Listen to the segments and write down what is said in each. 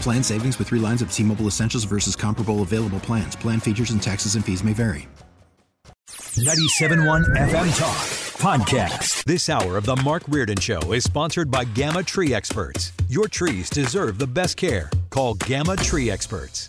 Plan savings with three lines of T Mobile Essentials versus comparable available plans. Plan features and taxes and fees may vary. 97.1 FM Talk Podcast. This hour of The Mark Reardon Show is sponsored by Gamma Tree Experts. Your trees deserve the best care. Call Gamma Tree Experts.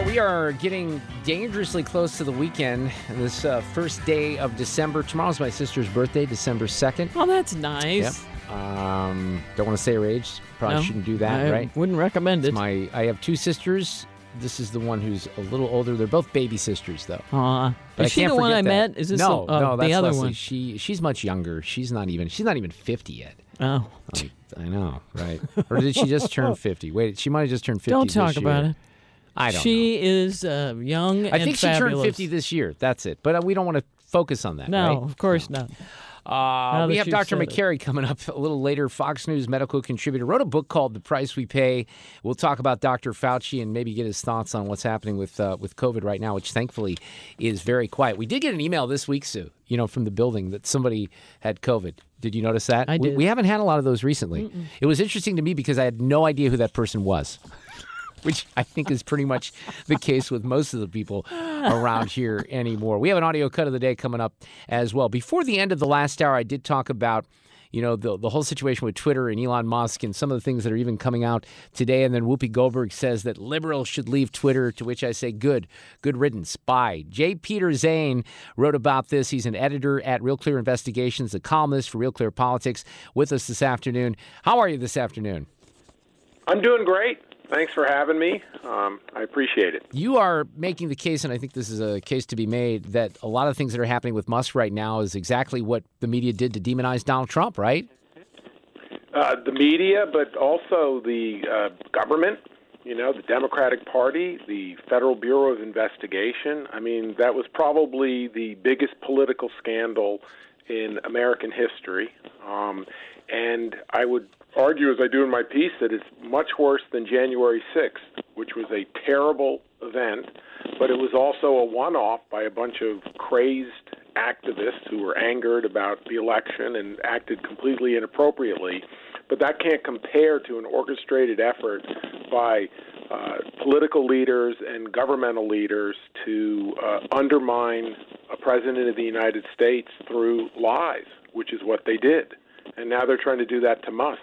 Well, we are getting dangerously close to the weekend. This uh, first day of December. Tomorrow's my sister's birthday, December 2nd. Oh, that's nice. Yep. Um, don't want to say her age. Probably No, shouldn't do that, I right? Wouldn't recommend It's it. my I have two sisters. This is the one who's a little older. They're both baby sisters, though. Aw. But Is I she can't the one I that. met? Is this no, the, uh, no, that's the other Leslie. one? She she's much younger. She's not even she's not even fifty yet. Oh, I, I know, right? or did she just turn fifty? Wait, she might have just turned fifty. don't talk about year. it. I don't She is uh, young. I and think she fabulous. turned fifty this year. That's it. But uh, we don't want to focus on that. No, right? of course not. Uh, we have Dr. it. Makary coming up a little later. Fox News medical contributor wrote a book called "The Price We Pay." We'll talk about Dr. Fauci and maybe get his thoughts on what's happening with uh, with COVID right now, which thankfully is very quiet. We did get an email this week, Sue. You know, from the building that somebody had COVID. Did you notice that? I did. we haven't had a lot of those recently. It was interesting to me because I had no idea who that person was. which I think is pretty much the case with most of the people around here anymore. We have an audio cut of the day coming up as well. Before the end of the last hour, I did talk about. You know, the, the whole situation with Twitter and Elon Musk and some of the things that are even coming out today. And then Whoopi Goldberg says that liberals should leave Twitter, to which I say, good, good riddance. Bye. J. Peder Zane wrote about this. He's an editor at Real Clear Investigations, a columnist for Real Clear Politics, with us this afternoon. How are you this afternoon? I'm doing great. Thanks for having me. Um, I appreciate it. You are making the case, and I think this is a case to be made, that a lot of things that are happening with Musk right now is exactly what the media did to demonize Donald Trump, right? Uh, the media, but also the uh, government, you know, the Democratic Party, the Federal Bureau of Investigation. I mean, that was probably the biggest political scandal in American history. Um, and I would argue, as I do in my piece, that it's much worse than January 6th, which was a terrible event, but it was also a one off by a bunch of crazed activists who were angered about the election and acted completely inappropriately. But that can't compare to an orchestrated effort by uh, political leaders and governmental leaders to uh, undermine a president of the United States through lies, which is what they did. And now they're trying to do that to Musk.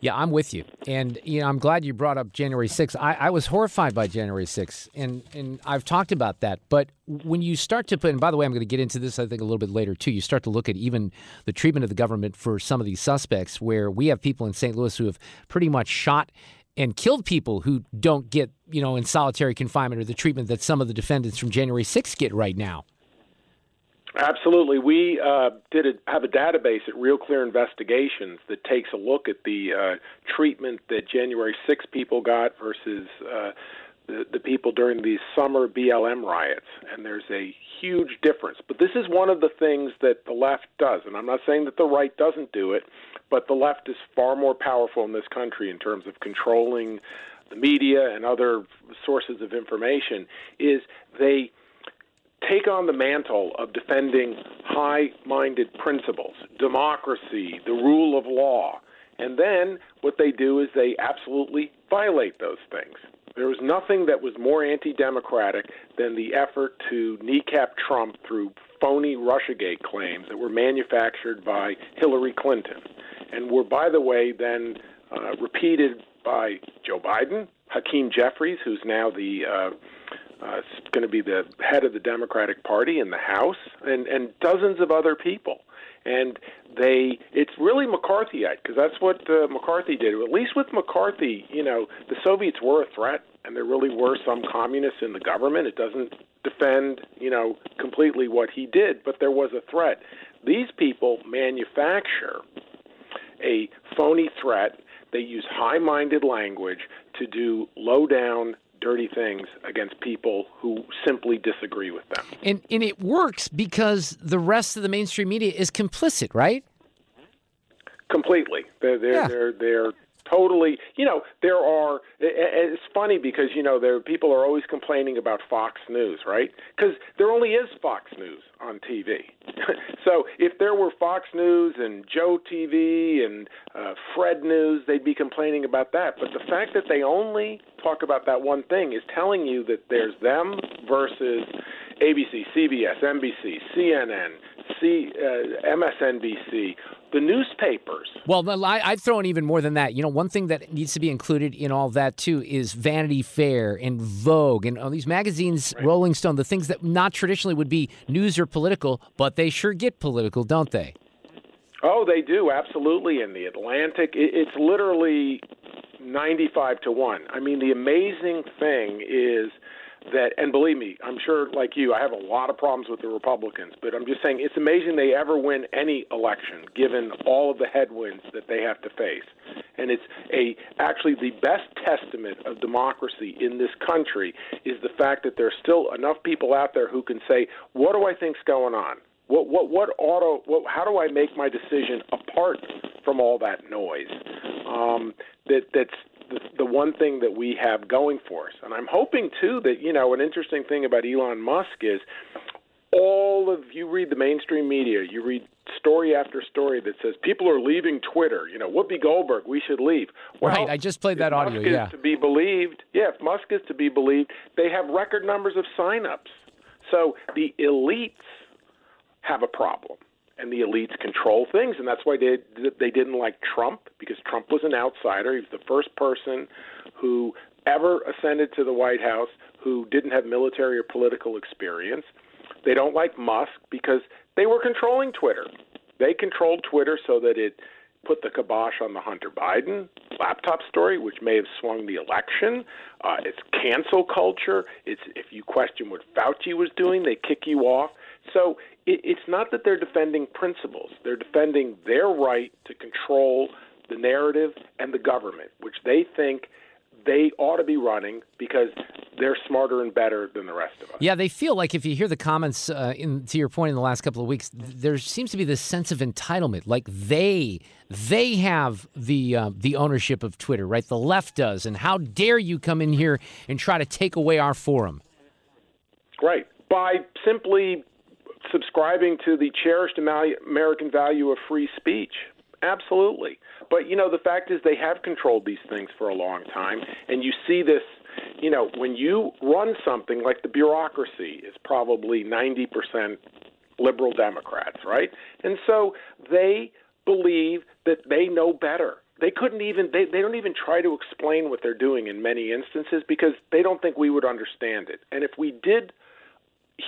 Yeah, I'm with you, and you know I'm glad you brought up January 6th. I, I was horrified by January 6th, and and I've talked about that. But when you start to put, and by the way, I'm going to get into this I think a little bit later too. You start to look at even the treatment of the government for some of these suspects, where we have people in St. Louis who have pretty much shot and killed people who don't get you know in solitary confinement or the treatment that some of the defendants from January 6th get right now. Absolutely. We uh, did a, have a database at Real Clear Investigations that takes a look at the uh, treatment that January 6 people got versus uh, the, the people during the summer BLM riots. And there's a huge difference. But this is one of the things that the left does. And I'm not saying that the right doesn't do it, but the left is far more powerful in this country in terms of controlling the media and other sources of information, is they take on the mantle of defending high minded principles, democracy, the rule of law. And then what they do is they absolutely violate those things. There was nothing that was more anti democratic than the effort to kneecap Trump through phony Russiagate claims that were manufactured by Hillary Clinton and were, by the way, then uh, repeated by Joe Biden, Hakeem Jeffries, who's now the uh, uh, going to be the head of the Democratic Party in the House, and, and dozens of other people. And they, it's really McCarthyite because that's what uh, McCarthy did. At least with McCarthy, you know, the Soviets were a threat, and there really were some communists in the government. It doesn't defend, you know, completely what he did, but there was a threat. These people manufacture a phony threat. They use high minded language to do low down, dirty things against people who simply disagree with them. And, and it works because the rest of the mainstream media is complicit, right? Completely. They're, they're, Yeah. they're, they're totally, you know, there are, it's funny because, you know, there people are always complaining about Fox News, right? Because there only is Fox News on TV. so if there were Fox News and Joe TV and uh, Fred News, they'd be complaining about that. But the fact that they only talk about that one thing is telling you that there's them versus ABC, CBS, NBC, CNN, C, uh, MSNBC, the newspapers. Well, I- I'd throw in even more than that. You know, one thing that needs to be included in all that too is Vanity Fair and Vogue and all these magazines, Rolling Stone, the things that not traditionally would be news or political, but they sure get political, don't they? Oh, they do absolutely. In the Atlantic, it's literally ninety-five to one. I mean, the amazing thing is that, and believe me, I'm sure, like you, I have a lot of problems with the Republicans, but I'm just saying it's amazing they ever win any election, given all of the headwinds that they have to face. And it's a actually the best testament of democracy in this country is the fact that there's still enough people out there who can say, "What do I think's going on?" What what what auto? What, how do I make my decision apart from all that noise? Um, that that's the, the one thing that we have going for us, and I'm hoping too that you know an interesting thing about Elon Musk is all of you read the mainstream media, you read story after story that says people are leaving Twitter. You know, Whoopi Goldberg, we should leave. Well, Right, I just played that if audio, Musk yeah. Is to be believed, yeah. If Musk is to be believed, they have record numbers of signups. So the elites have a problem, and the elites control things, and that's why they they didn't like Trump because Trump was an outsider. He was the first person who ever ascended to the White House who didn't have military or political experience. They don't like Musk because they were controlling Twitter. They controlled Twitter so that it put the kibosh on the Hunter Biden laptop story, which may have swung the election. Uh, it's cancel culture. It's if you question what Fauci was doing, they kick you off. So it's not that they're defending principles; they're defending their right to control the narrative and the government, which they think they ought to be running because they're smarter and better than the rest of us. Yeah, they feel like if you hear the comments, uh, in, to your point, in the last couple of weeks, th- there seems to be this sense of entitlement, like they they have the uh, the ownership of Twitter, right? The left does, and how dare you come in here and try to take away our forum? Right. By simply subscribing to the cherished American value of free speech. Absolutely. But, you know, the fact is they have controlled these things for a long time. And you see this, you know, when you run something like the bureaucracy is probably 90% liberal Democrats, right? And so they believe that they know better. They couldn't even they, they don't even try to explain what they're doing in many instances because they don't think we would understand it. And if we did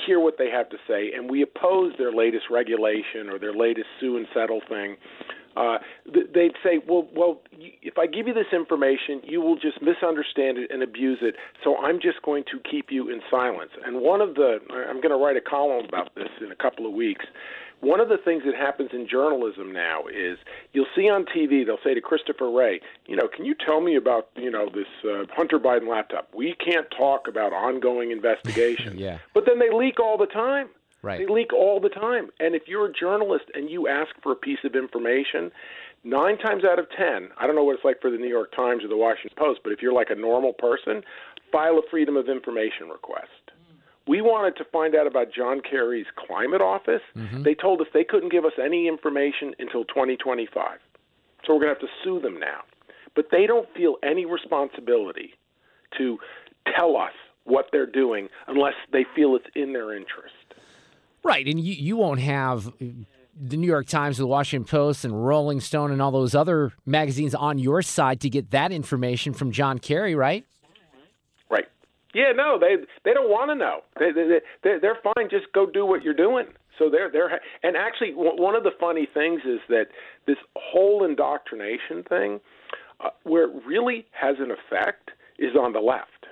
hear what they have to say and we oppose their latest regulation or their latest sue and settle thing, uh, th- they'd say, well, well, if I give you this information, you will just misunderstand it and abuse it. So I'm just going to keep you in silence. And one of the, I'm going to write a column about this in a couple of weeks. One of the things that happens in journalism now is you'll see on TV they'll say to Christopher Wray, you know, can you tell me about you know this uh, Hunter Biden laptop? We can't talk about ongoing investigations. Yeah. But then they leak all the time. Right. They leak all the time. And if you're a journalist and you ask for a piece of information, nine times out of ten, I don't know what it's like for the New York Times or the Washington Post, but if you're like a normal person, file a Freedom of Information request. We wanted to find out about John Kerry's climate office. Mm-hmm. They told us they couldn't give us any information until 2025. So we're going to have to sue them now. But they don't feel any responsibility to tell us what they're doing unless they feel it's in their interest. Right, and you, you won't have the New York Times, the Washington Post, and Rolling Stone, and all those other magazines on your side to get that information from John Kerry, right? Yeah, no, they they don't want to know. They they they they're fine. Just go do what you're doing. So they're they're and actually one of the funny things is that this whole indoctrination thing, uh, where it really has an effect, is on the left,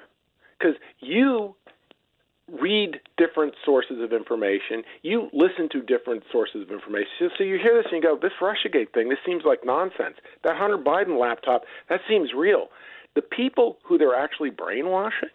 because you read different sources of information, you listen to different sources of information. So, so you hear this and you go, "This RussiaGate thing, this seems like nonsense." That Hunter Biden laptop, that seems real. The people who they're actually brainwashing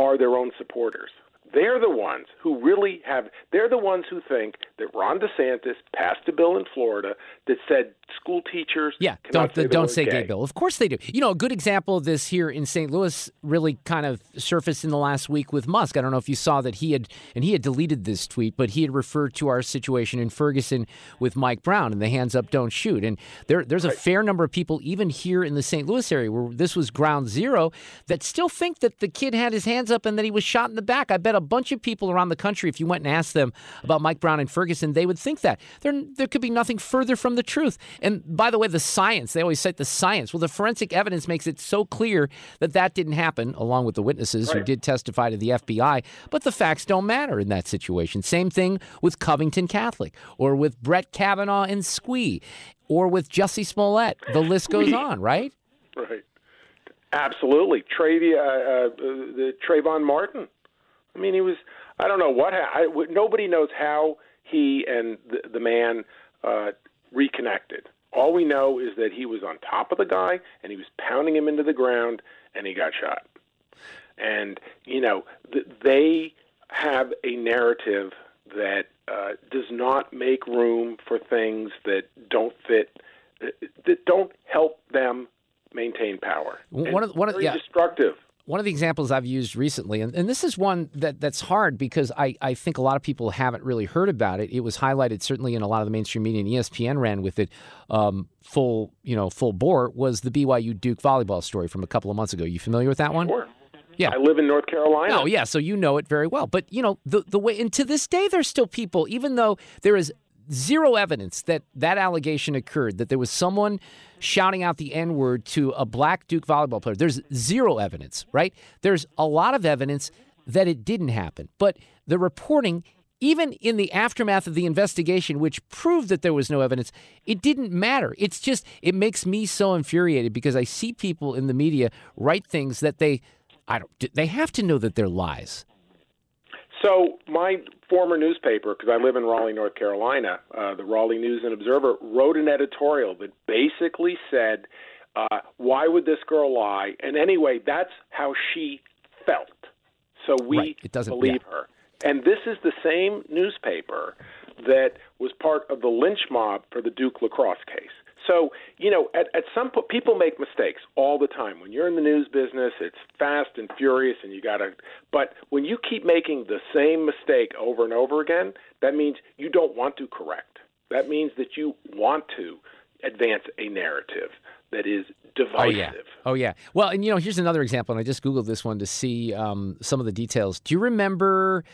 are their own supporters. They're the ones who really have, they're the ones who think that Ron DeSantis passed a bill in Florida that said school teachers Yeah, don't say don't say gay bill. Of course they do. You know, a good example of this here in St. Louis really kind of surfaced in the last week with Musk. I don't know if you saw that he had and he had deleted this tweet, but he had referred to our situation in Ferguson with Mike Brown and the hands up, don't shoot. And there there's a fair number of people even here in the St. Louis area where this was ground zero that still think that the kid had his hands up and that he was shot in the back. I bet a bunch of people around the country, if you went and asked them about Mike Brown and Ferguson, they would think that. There there could be nothing further from the truth. And by the way, the science, they always cite the science. Well, the forensic evidence makes it so clear that that didn't happen, along with the witnesses who did testify to the FBI. But the facts don't matter in that situation. Same thing with Covington Catholic, or with Brett Kavanaugh and Squee, or with Jussie Smollett. The list goes on, right? Right. Absolutely. Travi, uh, uh, the Trayvon Martin. I mean, he was. I don't know what. Ha- I, nobody knows how he and the, the man uh, reconnected. All we know is that he was on top of the guy and he was pounding him into the ground, and he got shot. And you know, th- they have a narrative that uh, does not make room for things that don't fit, that don't help them maintain power. One of- one of- very yeah. destructive. One of the examples I've used recently, and, and this is one that, that's hard because I, I think a lot of people haven't really heard about it. It was highlighted certainly in a lot of the mainstream media, and ESPN ran with it um, full, you know, full bore. Was the BYU Duke volleyball story from a couple of months ago? You familiar with that one? Sure. Yeah. I live in North Carolina. Oh, yeah. So you know it very well. But, you know, the, the way, and to this day, there's still people, even though there is zero evidence that that allegation occurred, that there was someone shouting out the N word to a black Duke volleyball player. There's zero evidence, right? There's a lot of evidence that it didn't happen. But the reporting, even in the aftermath of the investigation, which proved that there was no evidence, it didn't matter. It's just, it makes me so infuriated because I see people in the media write things that they, I don't, they have to know that they're lies. So my former newspaper, because I live in Raleigh, North Carolina, uh, the Raleigh News and Observer, wrote an editorial that basically said, uh, "Why would this girl lie?" And anyway, that's how she felt. So we Right. It doesn't- believe her. And this is the same newspaper that was part of the lynch mob for the Duke lacrosse case. So, you know, at, at some point, people make mistakes all the time. When you're in the news business, it's fast and furious, and you got to. But when you keep making the same mistake over and over again, that means you don't want to correct. That means that you want to advance a narrative that is divisive. Oh yeah. Oh yeah. Well, and you know, here's another example, and I just googled this one to see um, some of the details. Do you remember?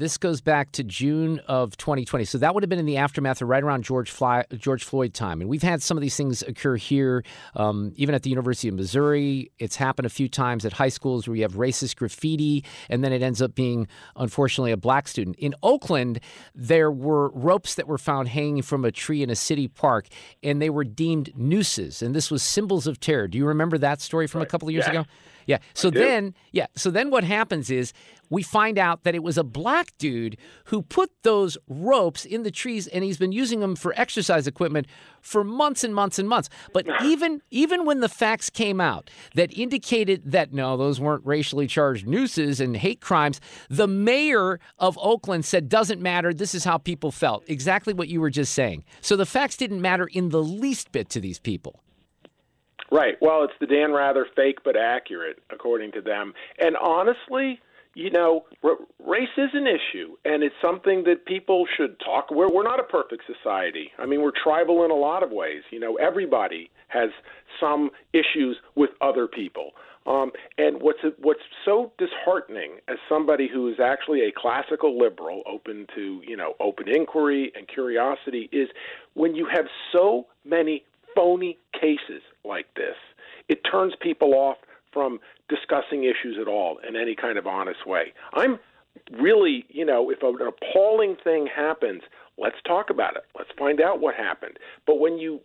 This goes back to June of 2020, so that would have been in the aftermath, or right around George Fly, George Floyd time. And we've had some of these things occur here, um, even at the University of Missouri. It's happened a few times at high schools where you have racist graffiti, and then it ends up being, unfortunately, a black student. In Oakland, there were ropes that were found hanging from a tree in a city park, and they were deemed nooses, and this was symbols of terror. Do you remember that story from a couple of years Yeah. ago? Yeah. So then, yeah. So then what happens is we find out that it was a black dude who put those ropes in the trees and he's been using them for exercise equipment for months and months and months. But even even when the facts came out that indicated that no, those weren't racially charged nooses and hate crimes, the mayor of Oakland said doesn't matter, this is how people felt. Exactly what you were just saying. So the facts didn't matter in the least bit to these people. Right. Well, it's the Dan Rather fake but accurate, according to them. And honestly, you know, r- race is an issue, and it's something that people should talk. We're we're not a perfect society. I mean, we're tribal in a lot of ways. You know, everybody has some issues with other people. Um, and what's what's so disheartening as somebody who is actually a classical liberal, open to you know open inquiry and curiosity, is when you have so many phony cases like this, it turns people off from discussing issues at all in any kind of honest way. I'm really, you know, if an appalling thing happens, let's talk about it. Let's find out what happened. But when you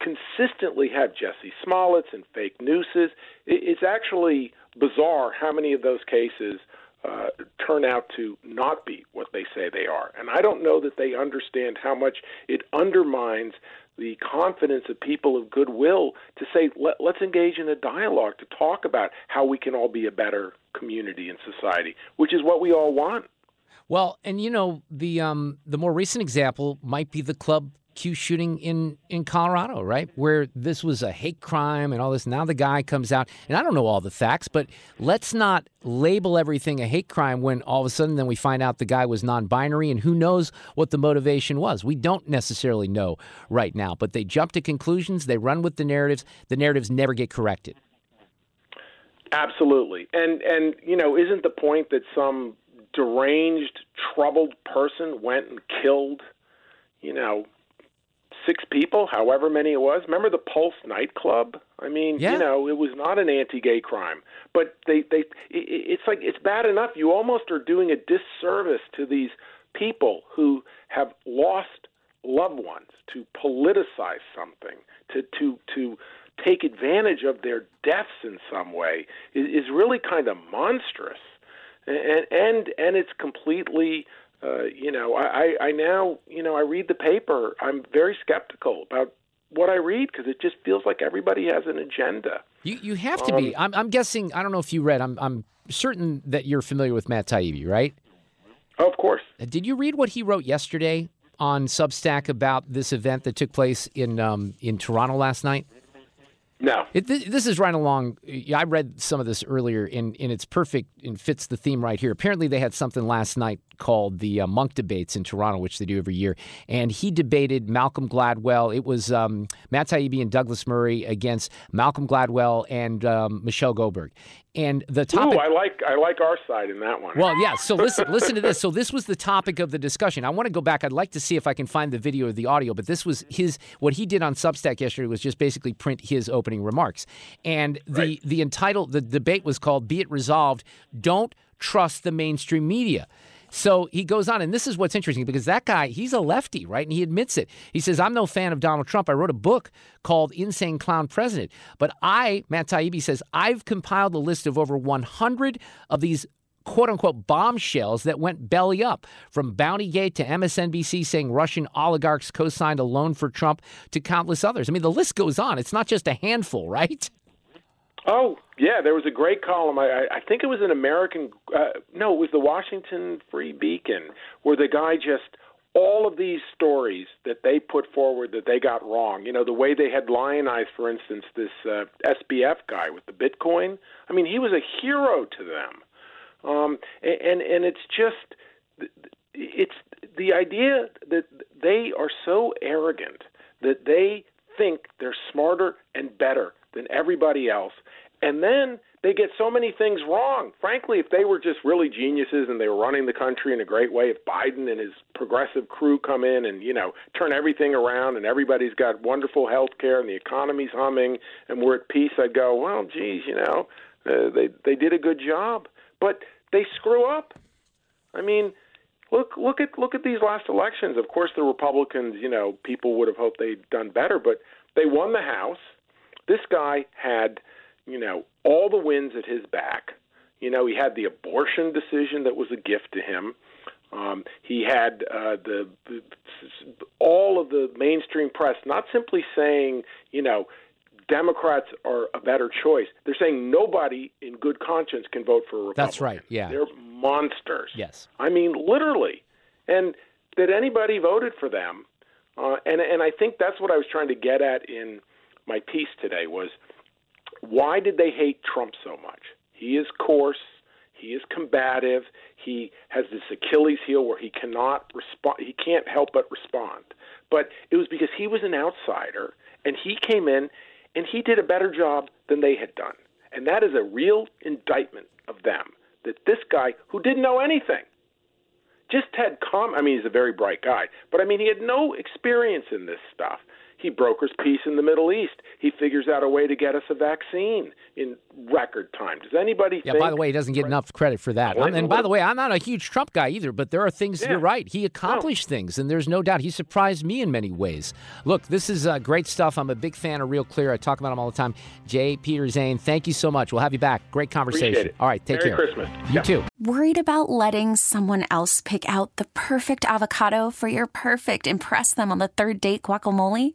consistently have Jussie Smollett's and fake newses, it's actually bizarre how many of those cases uh, turn out to not be what they say they are. And I don't know that they understand how much it undermines the confidence of people of goodwill to say, Let, let's engage in a dialogue to talk about how we can all be a better community and society, which is what we all want. Well, and you know the um, the more recent example might be the club Q shooting in, in Colorado, right? Where this was a hate crime and all this. Now the guy comes out, and I don't know all the facts, but let's not label everything a hate crime when all of a sudden then we find out the guy was non binary and who knows what the motivation was. We don't necessarily know right now, but they jump to conclusions, they run with the narratives. The narratives never get corrected. Absolutely. And, and you know, isn't the point that some deranged, troubled person went and killed, you know, six people, however many it was. Remember the Pulse nightclub? I mean, yeah. you know, it was not an anti-gay crime, but they they it, it's like it's bad enough. You almost are doing a disservice to these people who have lost loved ones to politicize something, to to to take advantage of their deaths in some way is, is really kind of monstrous, and and and it's completely uh, you know, I, I now, you know, I read the paper. I'm very skeptical about what I read because it just feels like everybody has an agenda. You you have to um, be. I'm, I'm guessing. I don't know if you read. I'm I'm certain that you're familiar with Matt Taibbi, right? Oh, of course. Uh, did you read what he wrote yesterday on Substack about this event that took place in um, in Toronto last night? No. It, this is right along. I read some of this earlier, and, and it's perfect and fits the theme right here. Apparently, they had something last night called the uh, Munk Debates in Toronto, which they do every year. And he debated Malcolm Gladwell. It was um, Matt Taibbi and Douglas Murray against Malcolm Gladwell and um, Michelle Goldberg. And the topic. Ooh, I like I like our side in that one. Well, yeah. So listen, listen to this. So this was the topic of the discussion. I want to go back. I'd like to see if I can find the video or the audio. But this was his. What he did on Substack yesterday was just basically print his opening remarks. And the right. the entitled the debate was called "Be It Resolved." Don't trust the mainstream media. So he goes on, and this is what's interesting because that guy, he's a lefty, right? And he admits it. He says, I'm no fan of Donald Trump. I wrote a book called Insane Clown President. But I, Matt Taibbi says, I've compiled a list of over 100 of these quote unquote bombshells that went belly up from Bountygate to MSNBC saying Russian oligarchs co signed a loan for Trump to countless others. I mean, the list goes on. It's not just a handful, right? Oh yeah, there was a great column. I, I think it was an American. Uh, no, it was the Washington Free Beacon, where the guy just all of these stories that they put forward that they got wrong. You know, the way they had lionized, for instance, this uh, SBF guy with the Bitcoin. I mean, he was a hero to them. Um, and and it's just it's the idea that they are so arrogant that they think they're smarter and better than everybody else and then they get so many things wrong. Frankly, if they were just really geniuses and they were running the country in a great way, if Biden and his progressive crew come in and, you know, turn everything around and everybody's got wonderful health care and the economy's humming and we're at peace, I'd go, well, geez, you know, uh, they they did a good job. But they screw up. I mean, look look at look at these last elections. Of course, the Republicans, you know, people would have hoped they'd done better, but they won the House. This guy had – you know, all the wins at his back. You know, he had the abortion decision that was a gift to him. Um, he had uh, the, the all of the mainstream press not simply saying, you know, Democrats are a better choice. They're saying nobody in good conscience can vote for a Republican. That's right. Yeah, they're monsters. Yes, I mean literally, and that anybody voted for them, uh, and and I think that's what I was trying to get at in my piece today was why did they hate Trump so much? He is coarse. He is combative. He has this Achilles heel where he cannot respond. He can't help but respond. But it was because he was an outsider, and he came in, and he did a better job than they had done. And that is a real indictment of them. That this guy who didn't know anything just had com. I mean, he's a very bright guy, but I mean, he had no experience in this stuff. He brokers peace in the Middle East. He figures out a way to get us a vaccine in record time. Does anybody? Yeah. Think By the way, he doesn't get enough credit for that. What- and by the way, I'm not a huge Trump guy either, but there are things. Yeah. You're right. He accomplished things, and there's no doubt he surprised me in many ways. Look, this is uh, great stuff. I'm a big fan of Real Clear. I talk about him all the time. J. Peder Zane, thank you so much. We'll have you back. Great conversation. All right, take Merry care. Christmas. You Yeah. too. Worried about letting someone else pick out the perfect avocado for your perfect impress them on the third date guacamole?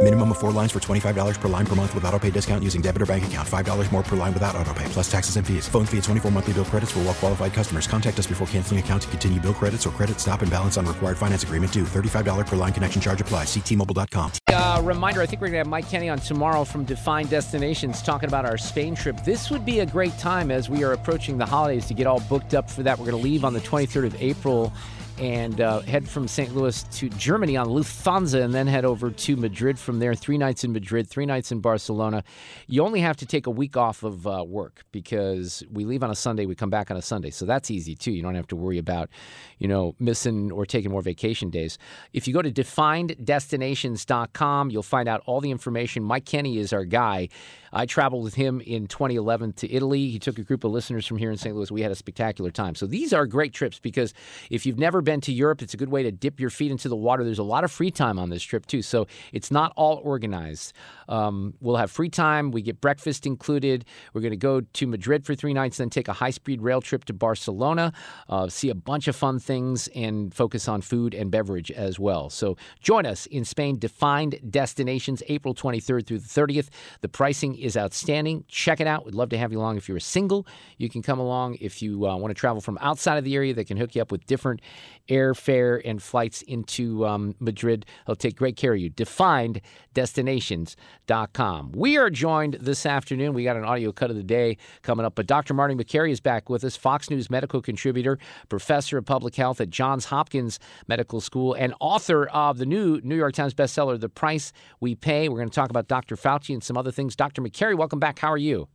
Minimum of four lines for $25 per line per month with auto pay discount using debit or bank account. $5 more per line without auto pay, plus taxes and fees. Phone fee at 24 monthly bill credits for all well qualified customers. Contact us before canceling account to continue bill credits or credit stop and balance on required finance agreement due. $35 per line connection charge apply. Ctmobile.com. Uh, reminder, I think we're going to have Mike Kenny on tomorrow from Defined Destinations talking about our Spain trip. This would be a great time as we are approaching the holidays to get all booked up for that. We're going to leave on the 23rd of April and uh, head from St. Louis to Germany on Lufthansa and then head over to Madrid from there. Three nights in Madrid, three nights in Barcelona. You only have to take a week off of uh, work because we leave on a Sunday, we come back on a Sunday. So that's easy too. You don't have to worry about, you know, missing or taking more vacation days. If you go to defineddestinations.com, you'll find out all the information. Mike Kenny is our guy. I traveled with him in 2011 to Italy. He took a group of listeners from here in St. Louis. We had a spectacular time. So these are great trips because if you've never been to Europe, it's a good way to dip your feet into the water. There's a lot of free time on this trip too, so it's not all organized. Um, we'll have free time. We get breakfast included. We're going to go to Madrid for three nights, then take a high-speed rail trip to Barcelona, uh, see a bunch of fun things, and focus on food and beverage as well. So join us in Spain. Defined Destinations, April 23rd through the 30th. The pricing is outstanding. Check it out. We'd love to have you along. If you're single, you can come along. If you uh, want to travel from outside of the area, they can hook you up with different airfare and flights into um, Madrid. They'll take great care of you. DefinedDestinations.com. We are joined this afternoon. We got an audio cut of the day coming up, but Dr. Marty Makary is back with us, Fox News medical contributor, professor of public health at Johns Hopkins Medical School, and author of the new New York Times bestseller, The Price We Pay. We're going to talk about Dr. Fauci and some other things. Dr. Makary, welcome back. How are you?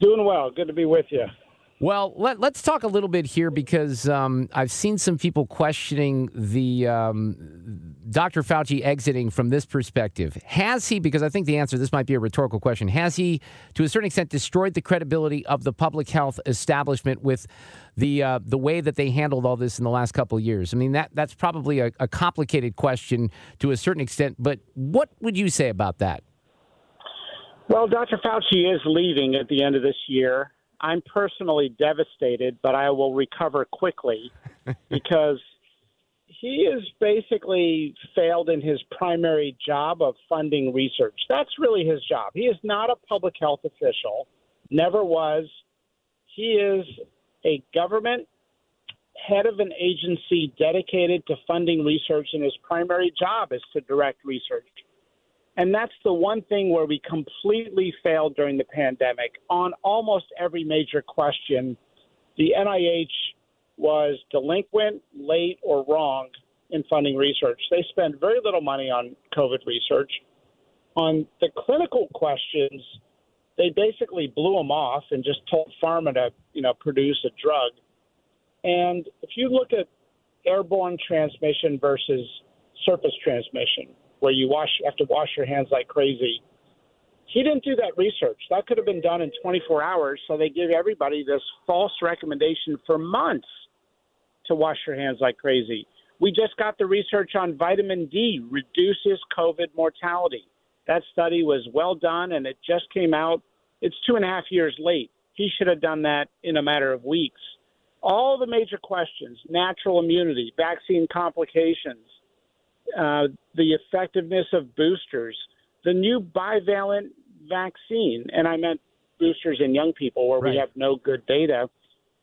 Doing well. Good to be with you. Well, let, us talk a little bit here because um, I've seen some people questioning the um, Dr. Fauci exiting from this perspective. Has he, because I think the answer, this might be a rhetorical question, has he, to a certain extent, destroyed the credibility of the public health establishment with the uh, the way that they handled all this in the last couple of years? I mean, that that's probably a, a complicated question to a certain extent, but what would you say about that? Well, Dr. Fauci is leaving at the end of this year. I'm personally devastated, but I will recover quickly because he has basically failed in his primary job of funding research. That's really his job. He is not a public health official, never was. He is a government head of an agency dedicated to funding research, and his primary job is to direct research. And that's the one thing where we completely failed during the pandemic. On almost every major question, the NIH was delinquent, late, or wrong in funding research. They spend very little money on COVID research. On the clinical questions, they basically blew them off and just told pharma to, you know, produce a drug. And if you look at airborne transmission versus surface transmission, where you wash have to wash your hands like crazy. He didn't do that research. That could have been done in 24 hours. So they give everybody this false recommendation for months to wash your hands like crazy. We just got the research on vitamin D reduces COVID mortality. That study was well done and it just came out. It's two and a half years late. He should have done that in a matter of weeks. All the major questions natural immunity, vaccine complications, uh, the effectiveness of boosters, the new bivalent vaccine, and I meant boosters in young people where right. we have no good data.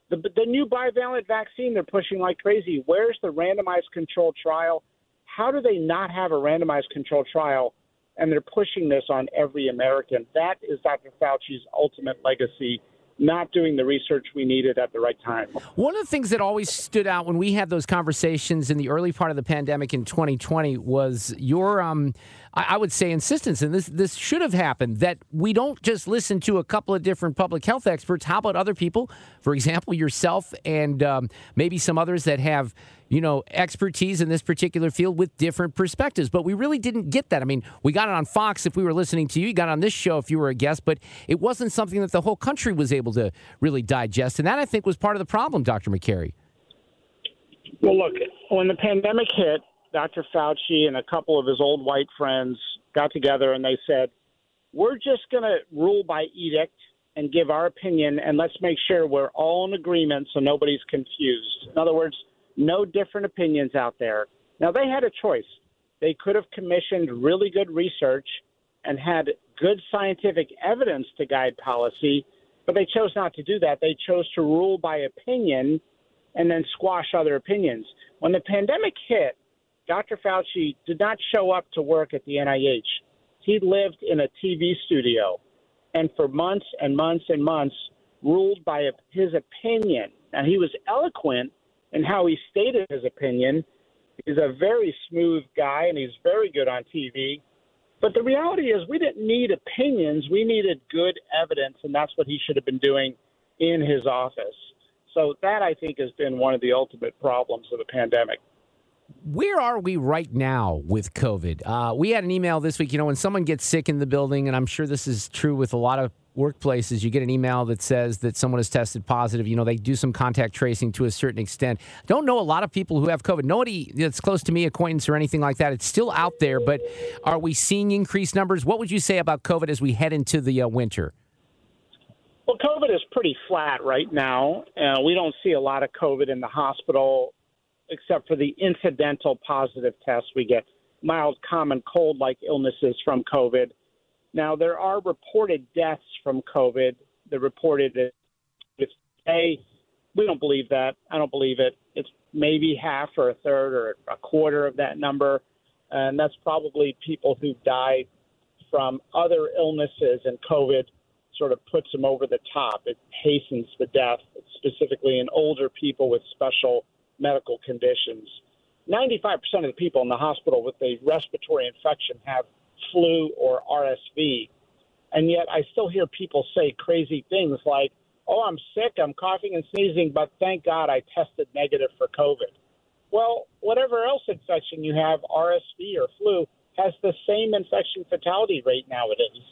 The, the new bivalent vaccine they're pushing like crazy. Where's the randomized controlled trial? How do they not have a randomized controlled trial? And they're pushing this on every American. That is Dr. Fauci's ultimate legacy not doing the research we needed at the right time. One of the things that always stood out when we had those conversations in the early part of the pandemic in 2020 was your, um, I, would say, insistence, and this this should have happened that we don't just listen to a couple of different public health experts. How about other people, for example, yourself and um, maybe some others that have you know, expertise in this particular field with different perspectives. But we really didn't get that. I mean, we got it on Fox if we were listening to you, you got on this show if you were a guest, but it wasn't something that the whole country was able to really digest. And that, I think, was part of the problem, Dr. Makary. Well, look, when the pandemic hit, Dr. Fauci and a couple of his old white friends got together and they said, We're just going to rule by edict and give our opinion, and let's make sure we're all in agreement so nobody's confused. In other words, no different opinions out there. Now, they had a choice. They could have commissioned really good research and had good scientific evidence to guide policy, but they chose not to do that. They chose to rule by opinion and then squash other opinions. When the pandemic hit, Dr. Fauci did not show up to work at the NIH. He lived in a TV studio and for months and months and months ruled by his opinion. Now, he was eloquent and how he stated his opinion. He's a very smooth guy and he's very good on TV. But the reality is, we didn't need opinions. We needed good evidence, and that's what he should have been doing in his office. So, that I think has been one of the ultimate problems of the pandemic. Where are we right now with COVID? Uh, we had an email this week. You know, when someone gets sick in the building, and I'm sure this is true with a lot of workplaces, you get an email that says that someone has tested positive. You know, they do some contact tracing to a certain extent. Don't know a lot of people who have COVID. Nobody that's close to me, acquaintance or anything like that. It's still out there, but are we seeing increased numbers? What would you say about COVID as we head into the uh, winter? Well, COVID is pretty flat right now. Uh, we don't see a lot of COVID in the hospital, except for the incidental positive tests we get. Mild common cold like illnesses from COVID now, there are reported deaths from COVID. The reported today. We don't believe that. I don't believe it. It's maybe half or a third or a quarter of that number. And that's probably people who died from other illnesses, and COVID sort of puts them over the top. It hastens the death, specifically in older people with special medical conditions. 95% of the people in the hospital with a respiratory infection have flu or RSV. And yet I still hear people say crazy things like, oh, I'm sick, I'm coughing and sneezing, but thank God I tested negative for COVID. Well, whatever else infection you have, RSV or flu, has the same infection fatality rate nowadays.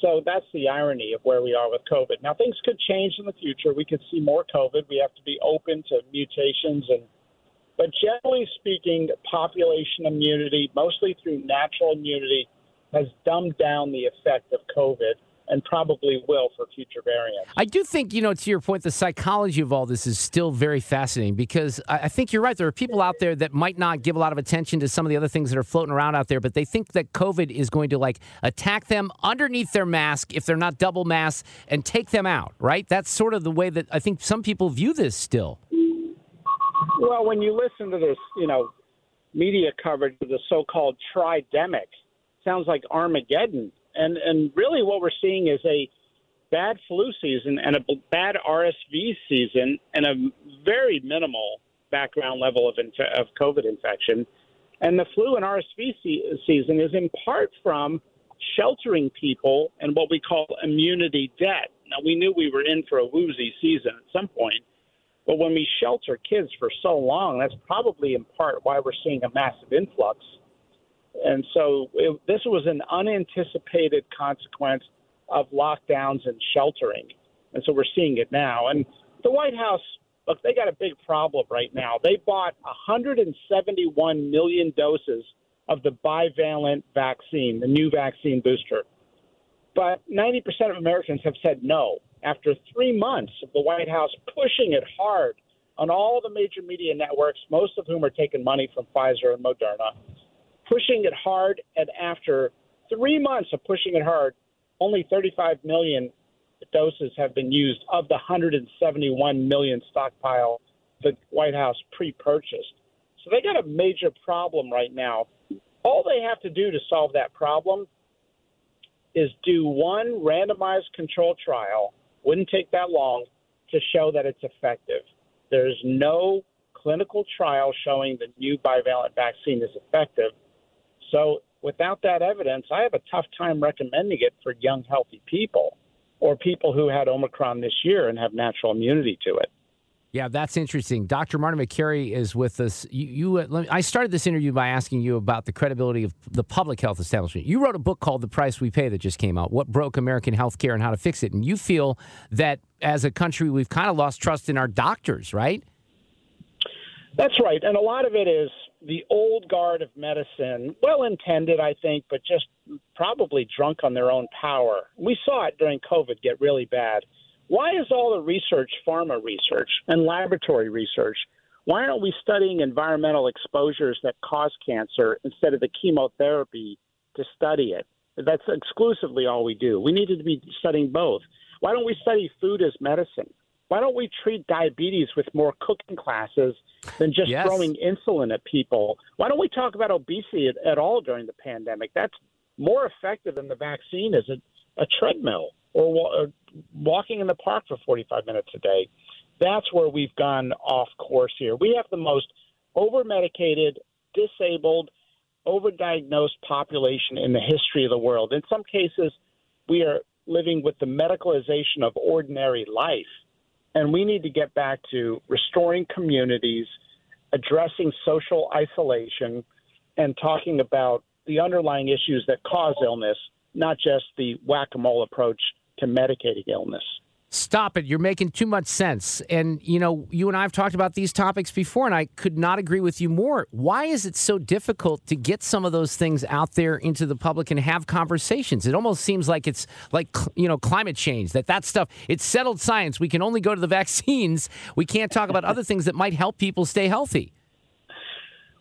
So that's the irony of where we are with COVID. Now, things could change in the future. We could see more COVID. We have to be open to mutations and but generally speaking, population immunity, mostly through natural immunity, has dumbed down the effect of COVID and probably will for future variants. I do think, you know, to your point, the psychology of all this is still very fascinating because I think you're right. There are people out there that might not give a lot of attention to some of the other things that are floating around out there, but they think that COVID is going to like attack them underneath their mask if they're not double masked and take them out, right? That's sort of the way that I think some people view this still. Well, when you listen to this, you know, media coverage of the so-called tridemic, sounds like Armageddon. And and really, what we're seeing is a bad flu season and a bad RSV season and a very minimal background level of inf- of COVID infection. And the flu and RSV se- season is in part from sheltering people and what we call immunity debt. Now, we knew we were in for a woozy season at some point, but when we shelter kids for so long, that's probably in part why we're seeing a massive influx. And so it, this was an unanticipated consequence of lockdowns and sheltering. And so we're seeing it now. And the White House, look, they got a big problem right now. They bought 171 million doses of the bivalent vaccine, the new vaccine booster. But 90% of Americans have said no after three months of the White House pushing it hard on all the major media networks, most of whom are taking money from Pfizer and Moderna, pushing it hard. And after three months of pushing it hard, only 35 million doses have been used of the 171 million stockpile the White House pre purchased. So they got a major problem right now. All they have to do to solve that problem is do one randomized control trial wouldn't take that long to show that it's effective. There's no clinical trial showing the new bivalent vaccine is effective. So, without that evidence, I have a tough time recommending it for young, healthy people or people who had Omicron this year and have natural immunity to it. Yeah, that's interesting. Dr. Martin Makary is with us. You, you uh, me, I started this interview by asking you about the credibility of the public health establishment. You wrote a book called The Price We Pay that just came out, What Broke American Healthcare and How to Fix It. And you feel that as a country, we've kind of lost trust in our doctors, right? That's right. And a lot of it is the old guard of medicine, well intended, I think, but just probably drunk on their own power. We saw it during COVID get really bad why is all the research pharma research and laboratory research? Why aren't we studying environmental exposures that cause cancer instead of the chemotherapy to study it? That's exclusively all we do. We needed to be studying both. Why don't we study food as medicine? Why don't we treat diabetes with more cooking classes than just yes. throwing insulin at people? Why don't we talk about obesity at, at all during the pandemic? That's more effective than the vaccine is a, a treadmill or, or walking in the park for 45 minutes a day. That's where we've gone off course here. We have the most over medicated, disabled, overdiagnosed population in the history of the world. In some cases, we are living with the medicalization of ordinary life. And we need to get back to restoring communities, addressing social isolation, and talking about the underlying issues that cause illness, not just the whack a mole approach to medicating illness. Stop it. You're making too much sense. And, you know, you and I have talked about these topics before, and I could not agree with you more. Why is it so difficult to get some of those things out there into the public and have conversations? It almost seems like it's like, you know, climate change, that that stuff, it's settled science. We can only go to the vaccines. We can't talk about other things that might help people stay healthy.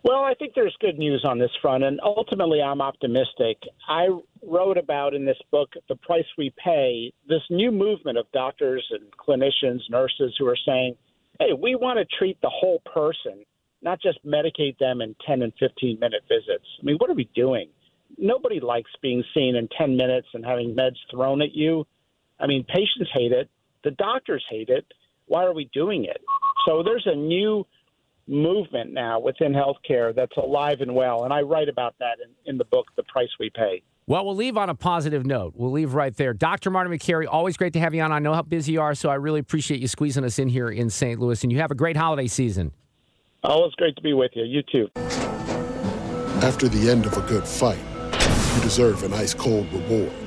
Well, I think there's good news on this front, and ultimately, I'm optimistic. I wrote about in this book, The Price We Pay, this new movement of doctors and clinicians, nurses who are saying, hey, we want to treat the whole person, not just medicate them in 10 and 15 minute visits. I mean, what are we doing? Nobody likes being seen in 10 minutes and having meds thrown at you. I mean, patients hate it, the doctors hate it. Why are we doing it? So there's a new movement now within healthcare that's alive and well. And I write about that in, in the book, The Price We Pay. Well, we'll leave on a positive note. We'll leave right there. Dr. Martin Makary, always great to have you on. I know how busy you are, so I really appreciate you squeezing us in here in St. Louis. And you have a great holiday season. Oh, always great to be with you. You too. After the end of a good fight, you deserve an ice cold reward.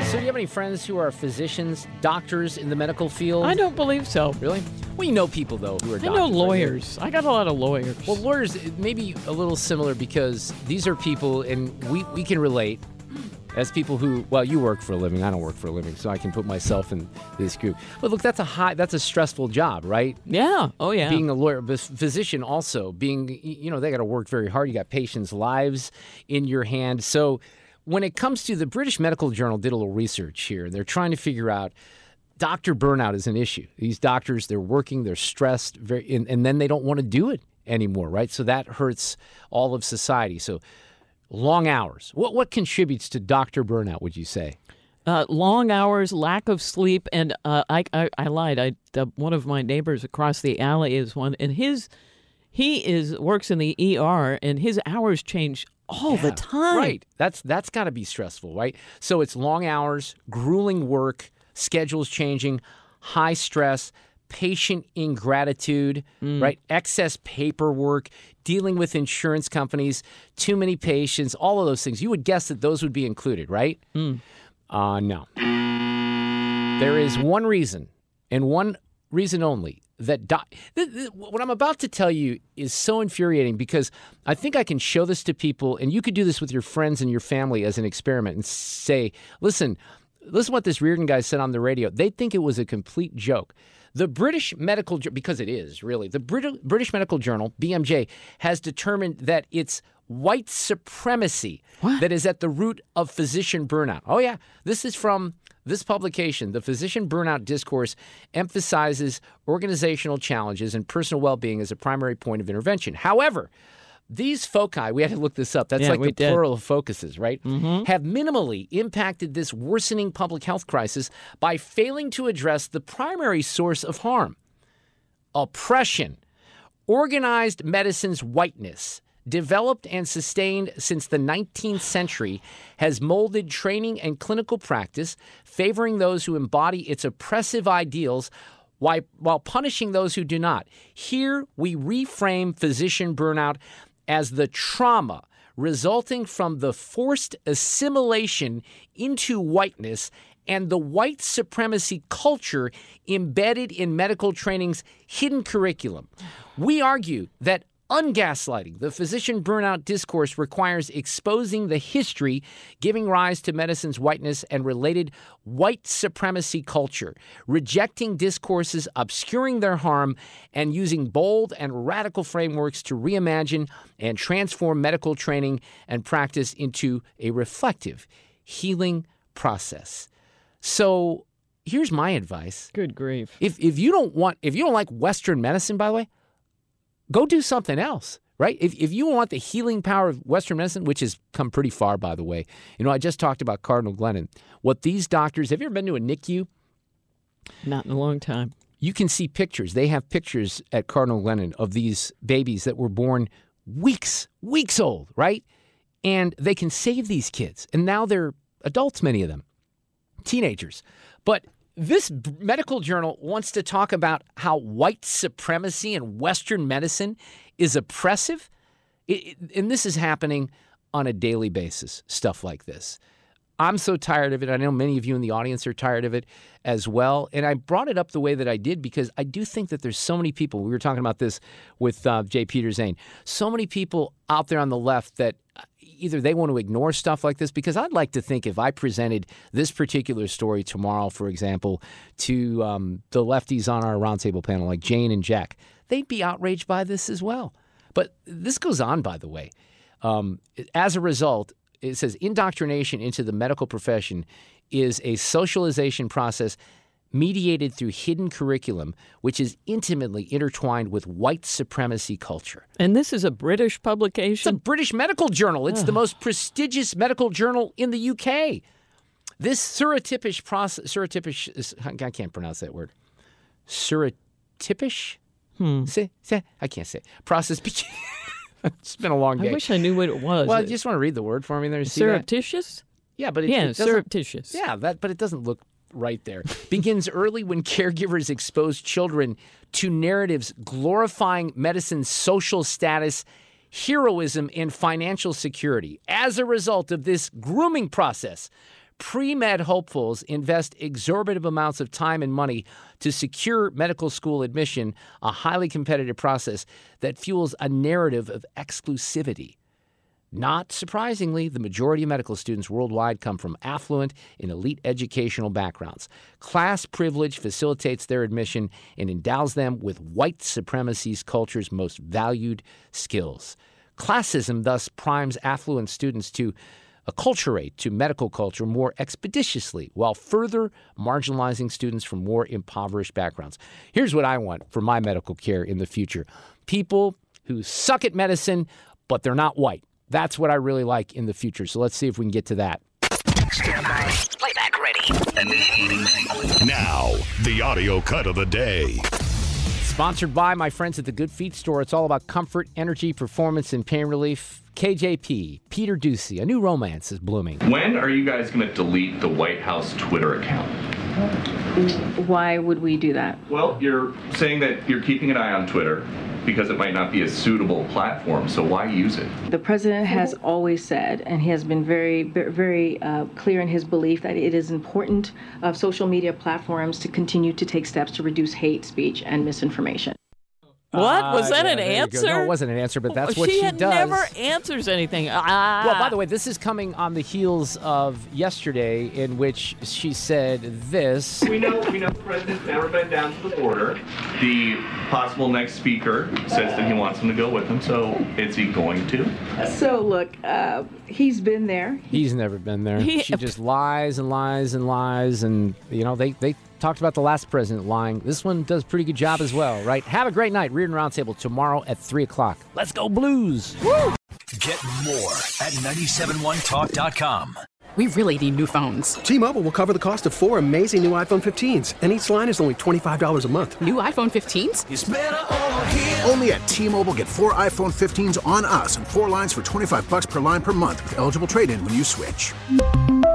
So, do you have any friends who are physicians, doctors in the medical field? I don't believe so. Really? Well, you know people, though, who are I doctors. know right? lawyers. I got a lot of lawyers. Well, lawyers, maybe a little similar because these are people, and we, we can relate as people who, well, you work for a living. I don't work for a living, so I can put myself in this group. But look, that's a high, that's a stressful job, right? Yeah. Oh, yeah. Being a lawyer, but physician also being, you know, they got to work very hard. You got patients' lives in your hand. So when it comes to the British Medical Journal, did a little research here. They're trying to figure out. Doctor burnout is an issue. These doctors, they're working, they're stressed, very, and, and then they don't want to do it anymore, right? So that hurts all of society. So long hours. What what contributes to doctor burnout? Would you say? Uh, long hours, lack of sleep, and uh, I, I I lied. I the, one of my neighbors across the alley is one, and his he is works in the ER, and his hours change all the time. Right. That's that's got to be stressful, right? So it's long hours, grueling work, schedules changing, high stress, patient ingratitude, right? Excess paperwork, dealing with insurance companies, too many patients, all of those things. You would guess that those would be included, right? Uh, no. There is one reason, and one reason only, that th- what I'm about to tell you is so infuriating because I think I can show this to people, and you could do this with your friends and your family as an experiment and say, listen, listen what this Reardon guy said on the radio. They think it was a complete joke. The British Medical, because it is really, the Brit- British Medical Journal, BMJ, has determined that it's white supremacy that is at the root of physician burnout. Oh, yeah. This is from this publication. The Physician Burnout Discourse emphasizes organizational challenges and personal well being as a primary point of intervention. However, these foci, we had to look this up. That's Yeah, like the did. plural of focuses, right? Mm-hmm. Have minimally impacted this worsening public health crisis by failing to address the primary source of harm oppression. Organized medicine's whiteness, developed and sustained since the 19th century, has molded training and clinical practice, favoring those who embody its oppressive ideals while, punishing those who do not. Here, we reframe physician burnout as the trauma resulting from the forced assimilation into whiteness and the white supremacy culture embedded in medical training's hidden curriculum. We argue that ungaslighting the physician burnout discourse requires exposing the history giving rise to medicine's whiteness and related white supremacy culture, rejecting discourses obscuring their harm, and using bold and radical frameworks to reimagine and transform medical training and practice into a reflective, healing process. So here's my advice. Good grief. If if you don't want if you don't like Western medicine, by the way, go do something else. Right? If, if you want the healing power of Western medicine, which has come pretty far, by the way, you know, I just talked about Cardinal Glennon. What these doctors have you ever been to a NICU? Not in a long time. You can see pictures. They have pictures at Cardinal Glennon of these babies that were born weeks, weeks old, right? And they can save these kids. And now they're adults, many of them teenagers. But this medical journal wants to talk about how white supremacy and Western medicine is oppressive. It, it- and this is happening on a daily basis, stuff like this. I'm so tired of it. I know many of you in the audience are tired of it as well. And I brought it up the way that I did because I do think that there's so many people. We were talking about this with uh, J. Peder Zane. So many people out there on the left that either they want to ignore stuff like this because I'd like to think if I presented this particular story tomorrow, for example, to um, the lefties on our roundtable panel, like Jane and Jack, they'd be outraged by this as well. But this goes on, by the way. Um, as a result, it says indoctrination into the medical profession is a socialization process mediated through hidden curriculum, which is intimately intertwined with white supremacy culture. And this is a British publication? It's a British medical journal. It's the most prestigious medical journal in the UK. This surretypish process, surretypish, I can't pronounce that word. Surretypish? Hmm. Say, say, I can't say. Process. it's been a long day. I wish I knew what it was. Well, you just want to read the word for me there. Surreptitious? Yeah, but it, yeah, it surreptitious. Yeah, that, but it doesn't look right there. Begins early when caregivers expose children to narratives glorifying medicine's social status, heroism, and financial security. As a result of this grooming process, pre med hopefuls invest exorbitant amounts of time and money to secure medical school admission, a highly competitive process that fuels a narrative of exclusivity. Not surprisingly, the majority of medical students worldwide come from affluent and elite educational backgrounds. Class privilege facilitates their admission and endows them with white supremacy's culture's most valued skills. Classism thus primes affluent students to acculturate to medical culture more expeditiously while further marginalizing students from more impoverished backgrounds. Here's what I want for my medical care in the future people who suck at medicine, but they're not white. That's what I really like in the future. So let's see if we can get to that. Playback ready. Now, the audio cut of the day. Sponsored by my friends at the Good Feet Store. It's all about comfort, energy, performance, and pain relief. KJP, Peter Doocy, a new romance is blooming. When are you guys going to delete the White House Twitter account? Why would we do that? Well, you're saying that you're keeping an eye on Twitter because it might not be a suitable platform, so why use it? The president has always said, and he has been very, very uh, clear in his belief that it is important of social media platforms to continue to take steps to reduce hate speech and misinformation. What? Ah, Was that yeah, an there you go. answer? No, it wasn't an answer, but that's what she does. she does. never answers anything. Ah. Well, by the way, this is coming on the heels of yesterday, in which she said this. We know we know the president's never been down to the border. The possible next speaker says that he wants him to go with him, so is he going to? So, look, uh, he's been there. He's never been there. He- she just lies and lies and lies, and you know they they talked about the last president lying. This one does a pretty good job as well, right? Have a great night. Reardon Roundtable tomorrow at three o'clock. Let's go Blues! Woo! Get more at 971talk.com. We really need new phones. T-Mobile will cover the cost of four amazing new iPhone 15s, and each line is only $25 a month. New iPhone 15s? Only at T-Mobile get four iPhone 15s on us and four lines for 25 bucks per line per month with eligible trade-in when you switch.